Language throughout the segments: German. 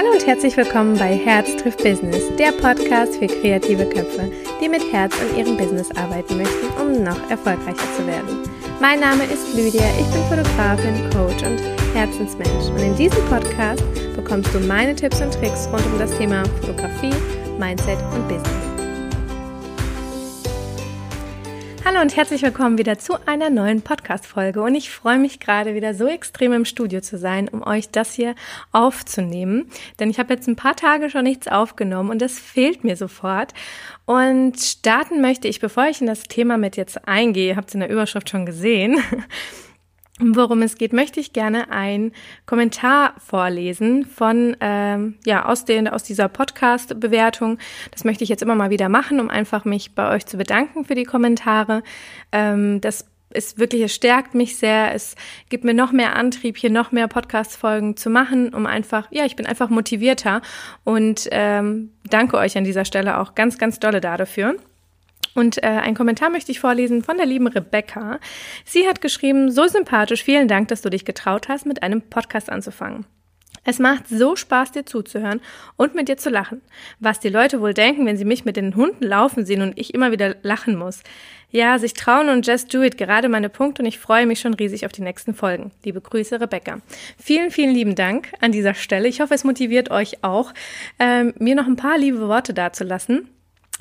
Hallo und herzlich willkommen bei Herz trifft Business, der Podcast für kreative Köpfe, die mit Herz an ihrem Business arbeiten möchten, um noch erfolgreicher zu werden. Mein Name ist Lydia, ich bin Fotografin, Coach und Herzensmensch und in diesem Podcast bekommst du meine Tipps und Tricks rund um das Thema Fotografie, Mindset und Business. Hallo und herzlich willkommen wieder zu einer neuen Podcast-Folge. Und ich freue mich gerade wieder so extrem im Studio zu sein, um euch das hier aufzunehmen. Denn ich habe jetzt ein paar Tage schon nichts aufgenommen und das fehlt mir sofort. Und starten möchte ich, bevor ich in das Thema mit jetzt eingehe, habt ihr in der Überschrift schon gesehen, worum es geht, möchte ich gerne einen Kommentar vorlesen von ähm, ja aus den aus dieser Podcast-Bewertung. Das möchte ich jetzt immer mal wieder machen, um einfach mich bei euch zu bedanken für die Kommentare. Ähm, das ist wirklich, es stärkt mich sehr. Es gibt mir noch mehr Antrieb, hier noch mehr Podcast-Folgen zu machen, um einfach, ja, ich bin einfach motivierter und ähm, danke euch an dieser Stelle auch ganz, ganz dolle da dafür. Und äh, ein Kommentar möchte ich vorlesen von der lieben Rebecca. Sie hat geschrieben, so sympathisch, vielen Dank, dass du dich getraut hast, mit einem Podcast anzufangen. Es macht so Spaß, dir zuzuhören und mit dir zu lachen. Was die Leute wohl denken, wenn sie mich mit den Hunden laufen sehen und ich immer wieder lachen muss. Ja, sich trauen und just do it, gerade meine Punkte und ich freue mich schon riesig auf die nächsten Folgen. Liebe Grüße, Rebecca. Vielen, vielen lieben Dank an dieser Stelle. Ich hoffe, es motiviert euch auch, ähm, mir noch ein paar liebe Worte dazulassen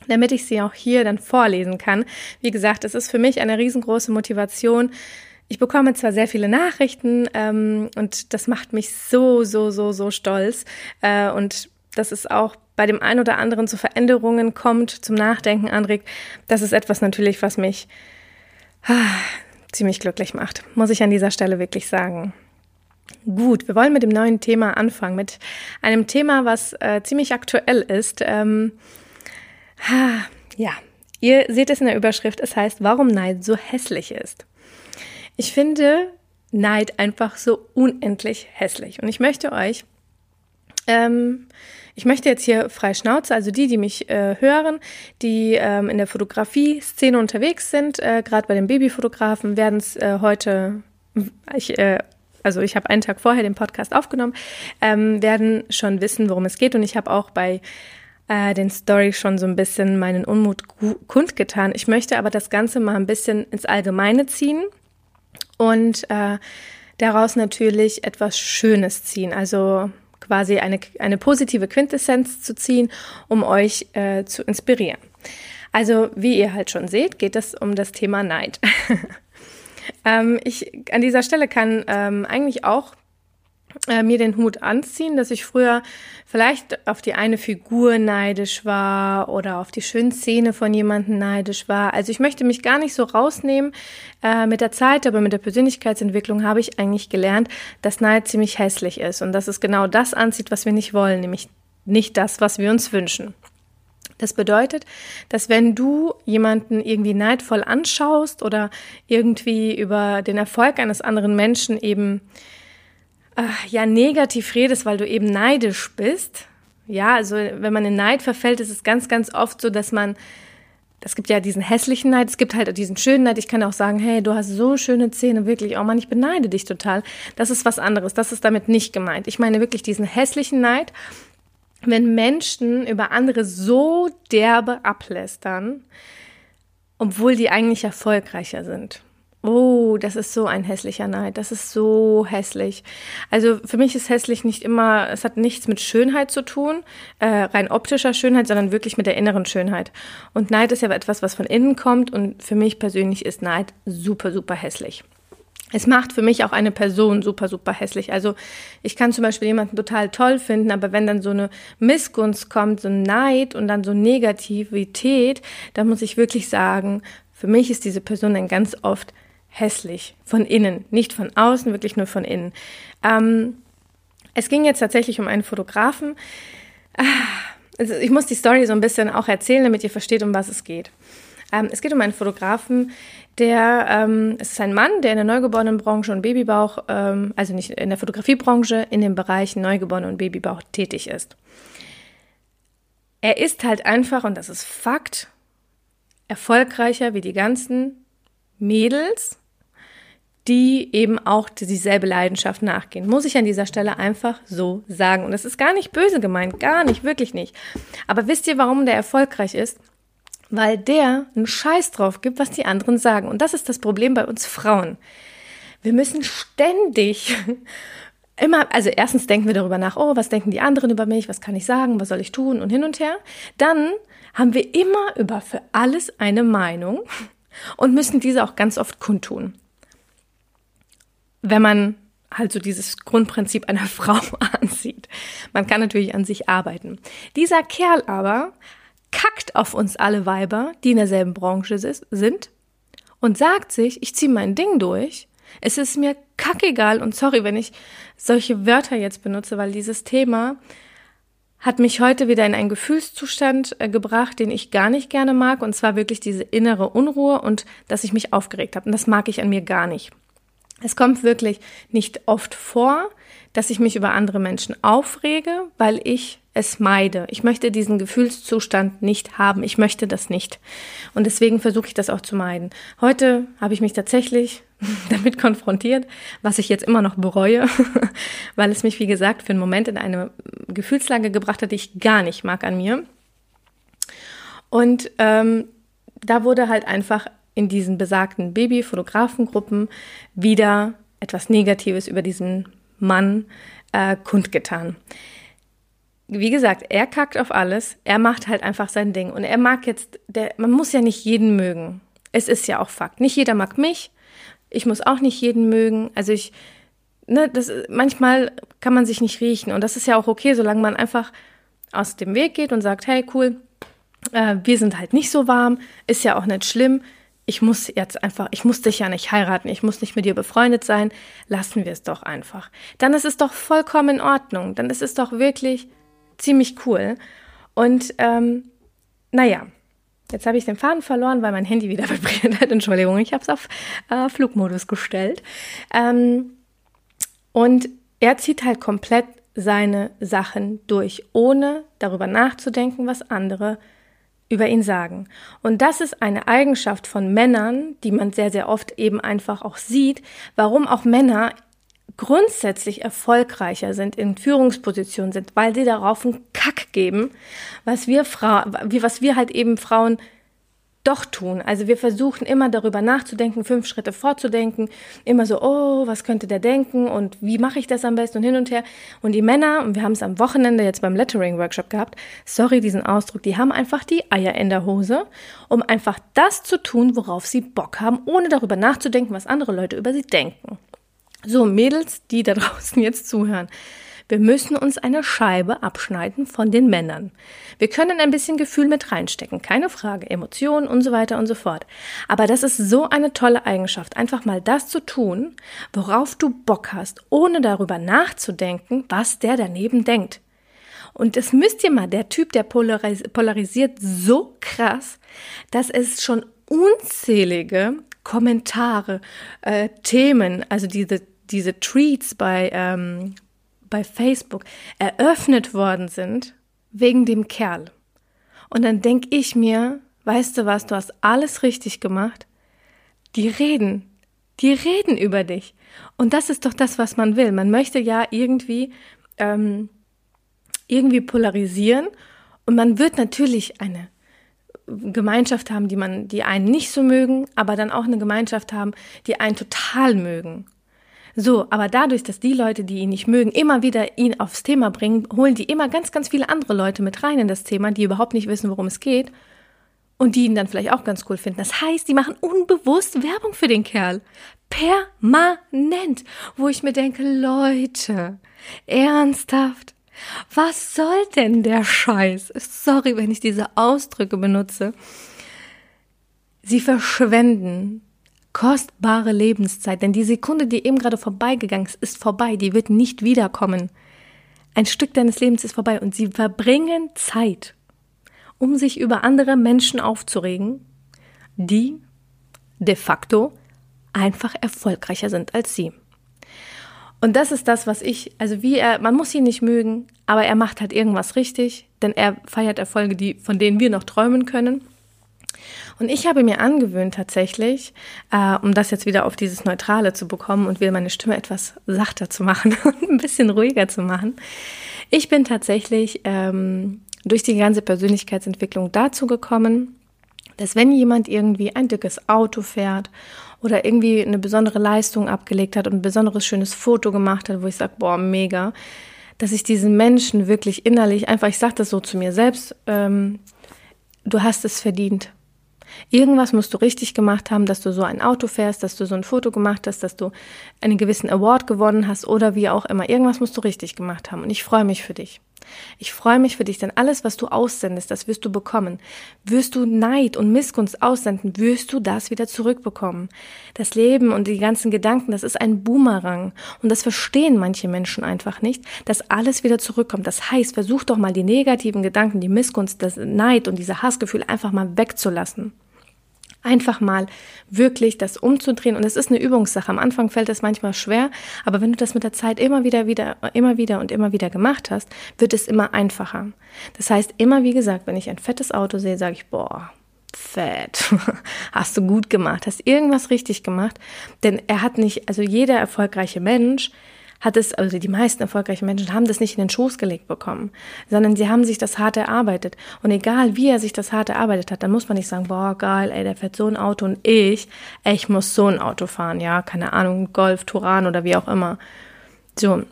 damit ich sie auch hier dann vorlesen kann. Wie gesagt, es ist für mich eine riesengroße Motivation. Ich bekomme zwar sehr viele Nachrichten ähm, und das macht mich so, so, so, so stolz. Äh, und dass es auch bei dem einen oder anderen zu Veränderungen kommt, zum Nachdenken anregt. Das ist etwas natürlich, was mich ah, ziemlich glücklich macht, muss ich an dieser Stelle wirklich sagen. Gut, wir wollen mit dem neuen Thema anfangen, mit einem Thema, was äh, ziemlich aktuell ist. Ähm, ja, ihr seht es in der Überschrift, es heißt, warum Neid so hässlich ist. Ich finde Neid einfach so unendlich hässlich. Und ich möchte euch, ähm, ich möchte jetzt hier frei Schnauze, also die, die mich äh, hören, die ähm, in der Fotografie-Szene unterwegs sind, äh, gerade bei den Babyfotografen, werden es äh, heute, ich, äh, also ich habe einen Tag vorher den Podcast aufgenommen, ähm, werden schon wissen, worum es geht. Und ich habe auch bei äh, den Story schon so ein bisschen meinen Unmut kundgetan. Ich möchte aber das Ganze mal ein bisschen ins Allgemeine ziehen und äh, daraus natürlich etwas Schönes ziehen. Also quasi eine, eine positive Quintessenz zu ziehen, um euch äh, zu inspirieren. Also, wie ihr halt schon seht, geht es um das Thema Neid. ähm, ich an dieser Stelle kann ähm, eigentlich auch äh, mir den Hut anziehen, dass ich früher vielleicht auf die eine Figur neidisch war oder auf die schönen Szene von jemandem neidisch war. Also ich möchte mich gar nicht so rausnehmen. Äh, mit der Zeit, aber mit der Persönlichkeitsentwicklung habe ich eigentlich gelernt, dass Neid ziemlich hässlich ist und dass es genau das anzieht, was wir nicht wollen, nämlich nicht das, was wir uns wünschen. Das bedeutet, dass wenn du jemanden irgendwie neidvoll anschaust oder irgendwie über den Erfolg eines anderen Menschen eben äh, ja negativ redest, weil du eben neidisch bist. Ja, also wenn man in Neid verfällt, ist es ganz, ganz oft so, dass man, es gibt ja diesen hässlichen Neid, es gibt halt diesen schönen Neid. Ich kann auch sagen, hey, du hast so schöne Zähne, wirklich, oh Mann, ich beneide dich total. Das ist was anderes, das ist damit nicht gemeint. Ich meine wirklich diesen hässlichen Neid, wenn Menschen über andere so derbe ablästern, obwohl die eigentlich erfolgreicher sind. Oh, das ist so ein hässlicher Neid. Das ist so hässlich. Also für mich ist hässlich nicht immer, es hat nichts mit Schönheit zu tun, äh, rein optischer Schönheit, sondern wirklich mit der inneren Schönheit. Und Neid ist ja etwas, was von innen kommt und für mich persönlich ist Neid super, super hässlich. Es macht für mich auch eine Person super, super hässlich. Also ich kann zum Beispiel jemanden total toll finden, aber wenn dann so eine Missgunst kommt, so ein Neid und dann so Negativität, dann muss ich wirklich sagen, für mich ist diese Person dann ganz oft hässlich von innen, nicht von außen, wirklich nur von innen. Ähm, es ging jetzt tatsächlich um einen Fotografen. Ah, also ich muss die Story so ein bisschen auch erzählen, damit ihr versteht, um was es geht. Ähm, es geht um einen Fotografen, der, ähm, es ist ein Mann, der in der Neugeborenenbranche und Babybauch, ähm, also nicht in der Fotografiebranche, in den Bereichen Neugeborene und Babybauch tätig ist. Er ist halt einfach, und das ist Fakt, erfolgreicher wie die ganzen Mädels, die eben auch dieselbe Leidenschaft nachgehen. Muss ich an dieser Stelle einfach so sagen. Und das ist gar nicht böse gemeint, gar nicht, wirklich nicht. Aber wisst ihr, warum der erfolgreich ist? Weil der einen Scheiß drauf gibt, was die anderen sagen. Und das ist das Problem bei uns Frauen. Wir müssen ständig immer, also erstens denken wir darüber nach, oh, was denken die anderen über mich, was kann ich sagen, was soll ich tun und hin und her. Dann haben wir immer über für alles eine Meinung und müssen diese auch ganz oft kundtun. Wenn man halt so dieses Grundprinzip einer Frau ansieht. Man kann natürlich an sich arbeiten. Dieser Kerl aber kackt auf uns alle Weiber, die in derselben Branche sind und sagt sich, ich ziehe mein Ding durch. Es ist mir kackegal und sorry, wenn ich solche Wörter jetzt benutze, weil dieses Thema hat mich heute wieder in einen Gefühlszustand äh, gebracht, den ich gar nicht gerne mag, und zwar wirklich diese innere Unruhe und dass ich mich aufgeregt habe. Und das mag ich an mir gar nicht. Es kommt wirklich nicht oft vor, dass ich mich über andere Menschen aufrege, weil ich es meide. Ich möchte diesen Gefühlszustand nicht haben. Ich möchte das nicht. Und deswegen versuche ich das auch zu meiden. Heute habe ich mich tatsächlich damit konfrontiert, was ich jetzt immer noch bereue, weil es mich, wie gesagt, für einen Moment in eine Gefühlslage gebracht hat, die ich gar nicht mag an mir. Und ähm, da wurde halt einfach in diesen besagten Baby-Fotografengruppen wieder etwas Negatives über diesen Mann äh, kundgetan. Wie gesagt, er kackt auf alles, er macht halt einfach sein Ding und er mag jetzt, der, man muss ja nicht jeden mögen. Es ist ja auch Fakt. Nicht jeder mag mich, ich muss auch nicht jeden mögen. Also ich, ne, das, manchmal kann man sich nicht riechen. Und das ist ja auch okay, solange man einfach aus dem Weg geht und sagt, hey, cool, äh, wir sind halt nicht so warm, ist ja auch nicht schlimm. Ich muss jetzt einfach, ich muss dich ja nicht heiraten, ich muss nicht mit dir befreundet sein, lassen wir es doch einfach. Dann ist es doch vollkommen in Ordnung, dann ist es doch wirklich ziemlich cool. Und ähm, naja, Jetzt habe ich den Faden verloren, weil mein Handy wieder vibriert hat. Entschuldigung, ich habe es auf äh, Flugmodus gestellt. Ähm, und er zieht halt komplett seine Sachen durch, ohne darüber nachzudenken, was andere über ihn sagen. Und das ist eine Eigenschaft von Männern, die man sehr, sehr oft eben einfach auch sieht, warum auch Männer grundsätzlich erfolgreicher sind, in Führungspositionen sind, weil sie darauf einen Kack geben, was wir wie was wir halt eben Frauen doch tun. Also wir versuchen immer darüber nachzudenken, fünf Schritte vorzudenken, immer so, oh, was könnte der denken und wie mache ich das am besten und hin und her. Und die Männer, und wir haben es am Wochenende jetzt beim Lettering-Workshop gehabt, sorry diesen Ausdruck, die haben einfach die Eier in der Hose, um einfach das zu tun, worauf sie Bock haben, ohne darüber nachzudenken, was andere Leute über sie denken. So, Mädels, die da draußen jetzt zuhören. Wir müssen uns eine Scheibe abschneiden von den Männern. Wir können ein bisschen Gefühl mit reinstecken, keine Frage, Emotionen und so weiter und so fort. Aber das ist so eine tolle Eigenschaft, einfach mal das zu tun, worauf du Bock hast, ohne darüber nachzudenken, was der daneben denkt. Und das müsst ihr mal, der Typ, der polaris polarisiert so krass, dass es schon unzählige Kommentare, äh, Themen, also diese, diese Tweets bei, ähm, bei Facebook eröffnet worden sind wegen dem Kerl. Und dann denke ich mir, weißt du was, du hast alles richtig gemacht. Die reden, die reden über dich. Und das ist doch das, was man will. Man möchte ja irgendwie, ähm, irgendwie polarisieren und man wird natürlich eine Gemeinschaft haben, die man, die einen nicht so mögen, aber dann auch eine Gemeinschaft haben, die einen total mögen. So, aber dadurch, dass die Leute, die ihn nicht mögen, immer wieder ihn aufs Thema bringen, holen die immer ganz, ganz viele andere Leute mit rein in das Thema, die überhaupt nicht wissen, worum es geht und die ihn dann vielleicht auch ganz cool finden. Das heißt, die machen unbewusst Werbung für den Kerl. Permanent. Wo ich mir denke, Leute, ernsthaft. Was soll denn der Scheiß? Sorry, wenn ich diese Ausdrücke benutze. Sie verschwenden kostbare Lebenszeit, denn die Sekunde, die eben gerade vorbeigegangen ist, ist vorbei, die wird nicht wiederkommen. Ein Stück deines Lebens ist vorbei und sie verbringen Zeit, um sich über andere Menschen aufzuregen, die de facto einfach erfolgreicher sind als sie. Und das ist das, was ich, also wie er, man muss ihn nicht mögen, aber er macht halt irgendwas richtig, denn er feiert Erfolge, die, von denen wir noch träumen können. Und ich habe mir angewöhnt tatsächlich, äh, um das jetzt wieder auf dieses Neutrale zu bekommen und wieder meine Stimme etwas sachter zu machen und ein bisschen ruhiger zu machen. Ich bin tatsächlich ähm, durch die ganze Persönlichkeitsentwicklung dazu gekommen, dass wenn jemand irgendwie ein dickes Auto fährt oder irgendwie eine besondere Leistung abgelegt hat und ein besonderes schönes Foto gemacht hat, wo ich sage, boah, mega, dass ich diesen Menschen wirklich innerlich einfach, ich sage das so zu mir selbst, ähm, du hast es verdient. Irgendwas musst du richtig gemacht haben, dass du so ein Auto fährst, dass du so ein Foto gemacht hast, dass du einen gewissen Award gewonnen hast oder wie auch immer. Irgendwas musst du richtig gemacht haben. Und ich freue mich für dich. Ich freue mich für dich, denn alles, was du aussendest, das wirst du bekommen. Wirst du Neid und Missgunst aussenden, wirst du das wieder zurückbekommen. Das Leben und die ganzen Gedanken, das ist ein Boomerang. Und das verstehen manche Menschen einfach nicht, dass alles wieder zurückkommt. Das heißt, versuch doch mal die negativen Gedanken, die Missgunst, das Neid und diese Hassgefühl einfach mal wegzulassen. Einfach mal wirklich das umzudrehen. Und es ist eine Übungssache. Am Anfang fällt es manchmal schwer, aber wenn du das mit der Zeit immer wieder, wieder, immer wieder und immer wieder gemacht hast, wird es immer einfacher. Das heißt, immer wie gesagt, wenn ich ein fettes Auto sehe, sage ich, boah, fett. Hast du gut gemacht, hast irgendwas richtig gemacht. Denn er hat nicht, also jeder erfolgreiche Mensch hat es, also die meisten erfolgreichen Menschen haben das nicht in den Schoß gelegt bekommen, sondern sie haben sich das hart erarbeitet. Und egal wie er sich das hart erarbeitet hat, dann muss man nicht sagen, boah, geil, ey, der fährt so ein Auto und ich, ey, ich muss so ein Auto fahren, ja, keine Ahnung, Golf, Turan oder wie auch immer. So.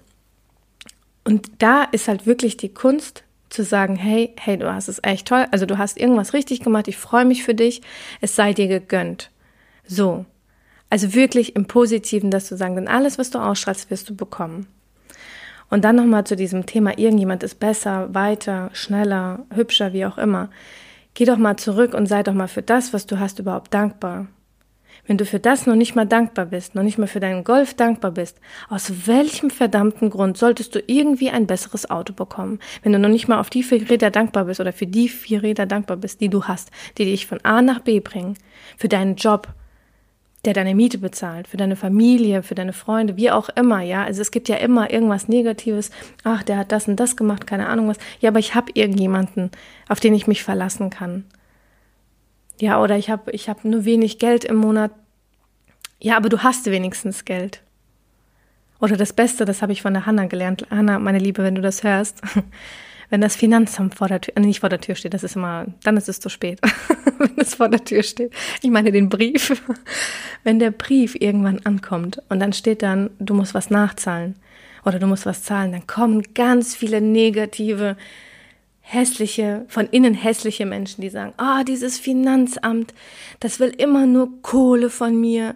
Und da ist halt wirklich die Kunst, zu sagen, hey, hey, du hast es echt toll, also du hast irgendwas richtig gemacht, ich freue mich für dich, es sei dir gegönnt. So. Also wirklich im Positiven, dass du sagen, denn alles, was du ausstrahlst, wirst du bekommen. Und dann nochmal zu diesem Thema, irgendjemand ist besser, weiter, schneller, hübscher, wie auch immer. Geh doch mal zurück und sei doch mal für das, was du hast, überhaupt dankbar. Wenn du für das noch nicht mal dankbar bist, noch nicht mal für deinen Golf dankbar bist, aus welchem verdammten Grund solltest du irgendwie ein besseres Auto bekommen? Wenn du noch nicht mal auf die vier Räder dankbar bist oder für die vier Räder dankbar bist, die du hast, die dich von A nach B bringen, für deinen Job, der deine Miete bezahlt, für deine Familie, für deine Freunde, wie auch immer, ja. Also es gibt ja immer irgendwas Negatives. Ach, der hat das und das gemacht, keine Ahnung was. Ja, aber ich habe irgendjemanden, auf den ich mich verlassen kann. Ja, oder ich habe ich hab nur wenig Geld im Monat. Ja, aber du hast wenigstens Geld. Oder das Beste, das habe ich von der Hanna gelernt. Hanna, meine Liebe, wenn du das hörst, wenn das Finanzamt vor der Tür, äh, nicht vor der Tür steht, das ist immer, dann ist es zu spät, wenn es vor der Tür steht. Ich meine den Brief. Wenn der Brief irgendwann ankommt und dann steht dann, du musst was nachzahlen oder du musst was zahlen, dann kommen ganz viele negative, hässliche, von innen hässliche Menschen, die sagen, ah, oh, dieses Finanzamt, das will immer nur Kohle von mir.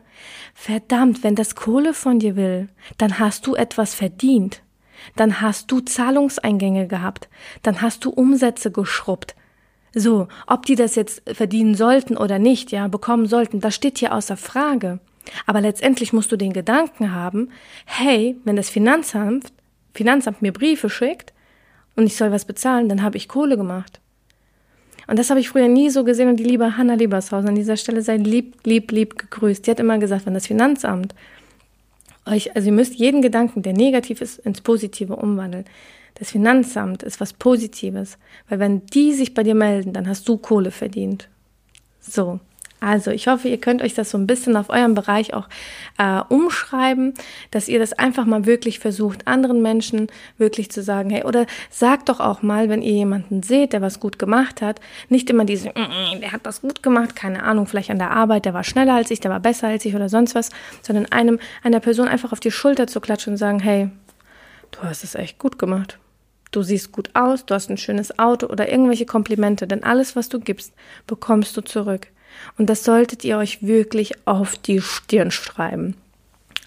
Verdammt, wenn das Kohle von dir will, dann hast du etwas verdient dann hast du Zahlungseingänge gehabt, dann hast du Umsätze geschrubbt. So, ob die das jetzt verdienen sollten oder nicht, ja, bekommen sollten, das steht hier außer Frage. Aber letztendlich musst du den Gedanken haben, hey, wenn das Finanzamt, Finanzamt mir Briefe schickt und ich soll was bezahlen, dann habe ich Kohle gemacht. Und das habe ich früher nie so gesehen und die liebe Hanna Liebershausen an dieser Stelle sei lieb, lieb, lieb gegrüßt. Die hat immer gesagt, wenn das Finanzamt euch, also ihr müsst jeden Gedanken, der negativ ist, ins Positive umwandeln. Das Finanzamt ist was Positives, weil wenn die sich bei dir melden, dann hast du Kohle verdient. So. Also ich hoffe, ihr könnt euch das so ein bisschen auf eurem Bereich auch äh, umschreiben, dass ihr das einfach mal wirklich versucht, anderen Menschen wirklich zu sagen, hey, oder sagt doch auch mal, wenn ihr jemanden seht, der was gut gemacht hat, nicht immer diese, mm, mm, der hat das gut gemacht, keine Ahnung, vielleicht an der Arbeit, der war schneller als ich, der war besser als ich oder sonst was, sondern einem, einer Person einfach auf die Schulter zu klatschen und sagen, hey, du hast es echt gut gemacht. Du siehst gut aus, du hast ein schönes Auto oder irgendwelche Komplimente, denn alles, was du gibst, bekommst du zurück. Und das solltet ihr euch wirklich auf die Stirn schreiben.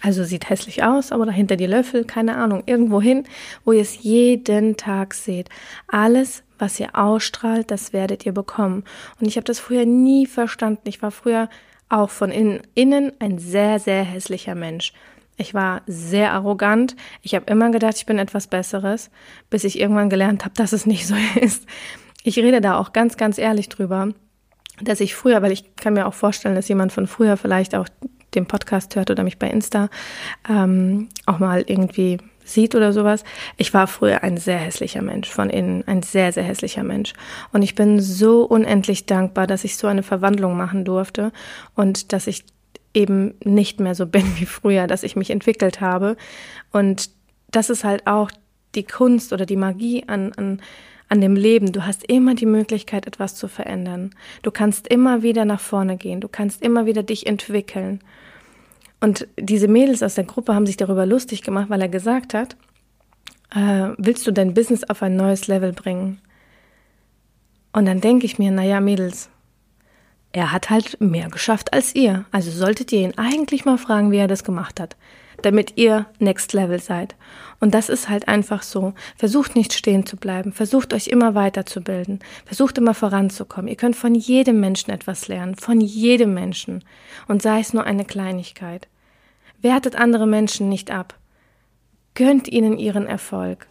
Also sieht hässlich aus, aber dahinter die Löffel, keine Ahnung, irgendwo hin, wo ihr es jeden Tag seht. Alles, was ihr ausstrahlt, das werdet ihr bekommen. Und ich habe das früher nie verstanden. Ich war früher auch von innen, innen ein sehr, sehr hässlicher Mensch. Ich war sehr arrogant. Ich habe immer gedacht, ich bin etwas Besseres, bis ich irgendwann gelernt habe, dass es nicht so ist. Ich rede da auch ganz, ganz ehrlich drüber dass ich früher, weil ich kann mir auch vorstellen, dass jemand von früher vielleicht auch den Podcast hört oder mich bei Insta ähm, auch mal irgendwie sieht oder sowas. Ich war früher ein sehr hässlicher Mensch von innen, ein sehr, sehr hässlicher Mensch. Und ich bin so unendlich dankbar, dass ich so eine Verwandlung machen durfte und dass ich eben nicht mehr so bin wie früher, dass ich mich entwickelt habe. Und das ist halt auch die Kunst oder die Magie an, an, an dem Leben. Du hast immer die Möglichkeit, etwas zu verändern. Du kannst immer wieder nach vorne gehen. Du kannst immer wieder dich entwickeln. Und diese Mädels aus der Gruppe haben sich darüber lustig gemacht, weil er gesagt hat, äh, willst du dein Business auf ein neues Level bringen? Und dann denke ich mir, naja, Mädels, er hat halt mehr geschafft als ihr. Also solltet ihr ihn eigentlich mal fragen, wie er das gemacht hat, damit ihr Next Level seid. Und das ist halt einfach so. Versucht nicht stehen zu bleiben. Versucht euch immer weiterzubilden. Versucht immer voranzukommen. Ihr könnt von jedem Menschen etwas lernen. Von jedem Menschen. Und sei es nur eine Kleinigkeit. Wertet andere Menschen nicht ab. Gönnt ihnen ihren Erfolg.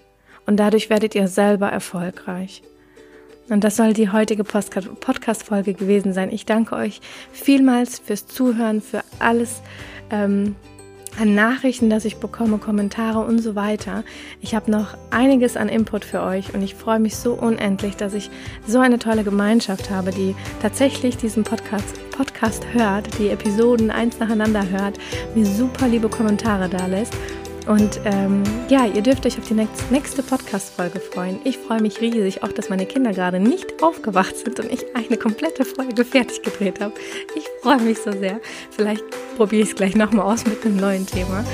Und dadurch werdet ihr selber erfolgreich. Und das soll die heutige Podcast-Folge gewesen sein. Ich danke euch vielmals fürs Zuhören, für alles ähm, an Nachrichten, das ich bekomme, Kommentare und so weiter. Ich habe noch einiges an Input für euch und ich freue mich so unendlich, dass ich so eine tolle Gemeinschaft habe, die tatsächlich diesen Podcast, Podcast hört, die Episoden eins nacheinander hört, mir super liebe Kommentare da lässt und ähm, ja, ihr dürft euch auf die nächste Podcast-Folge freuen. Ich freue mich riesig, auch dass meine Kinder gerade nicht aufgewacht sind und ich eine komplette Folge fertig gedreht habe. Ich freue mich so sehr. Vielleicht probiere ich es gleich nochmal aus mit einem neuen Thema.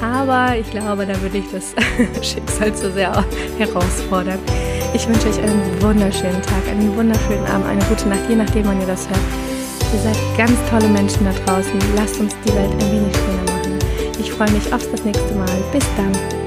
Aber ich glaube, da würde ich das Schicksal zu sehr herausfordern. Ich wünsche euch einen wunderschönen Tag, einen wunderschönen Abend, eine gute Nacht, je nachdem, wann ihr das hört. Ihr seid ganz tolle Menschen da draußen. Lasst uns die Welt ein wenig schöner. Ich freue mich auf das nächste Mal. Bis dann.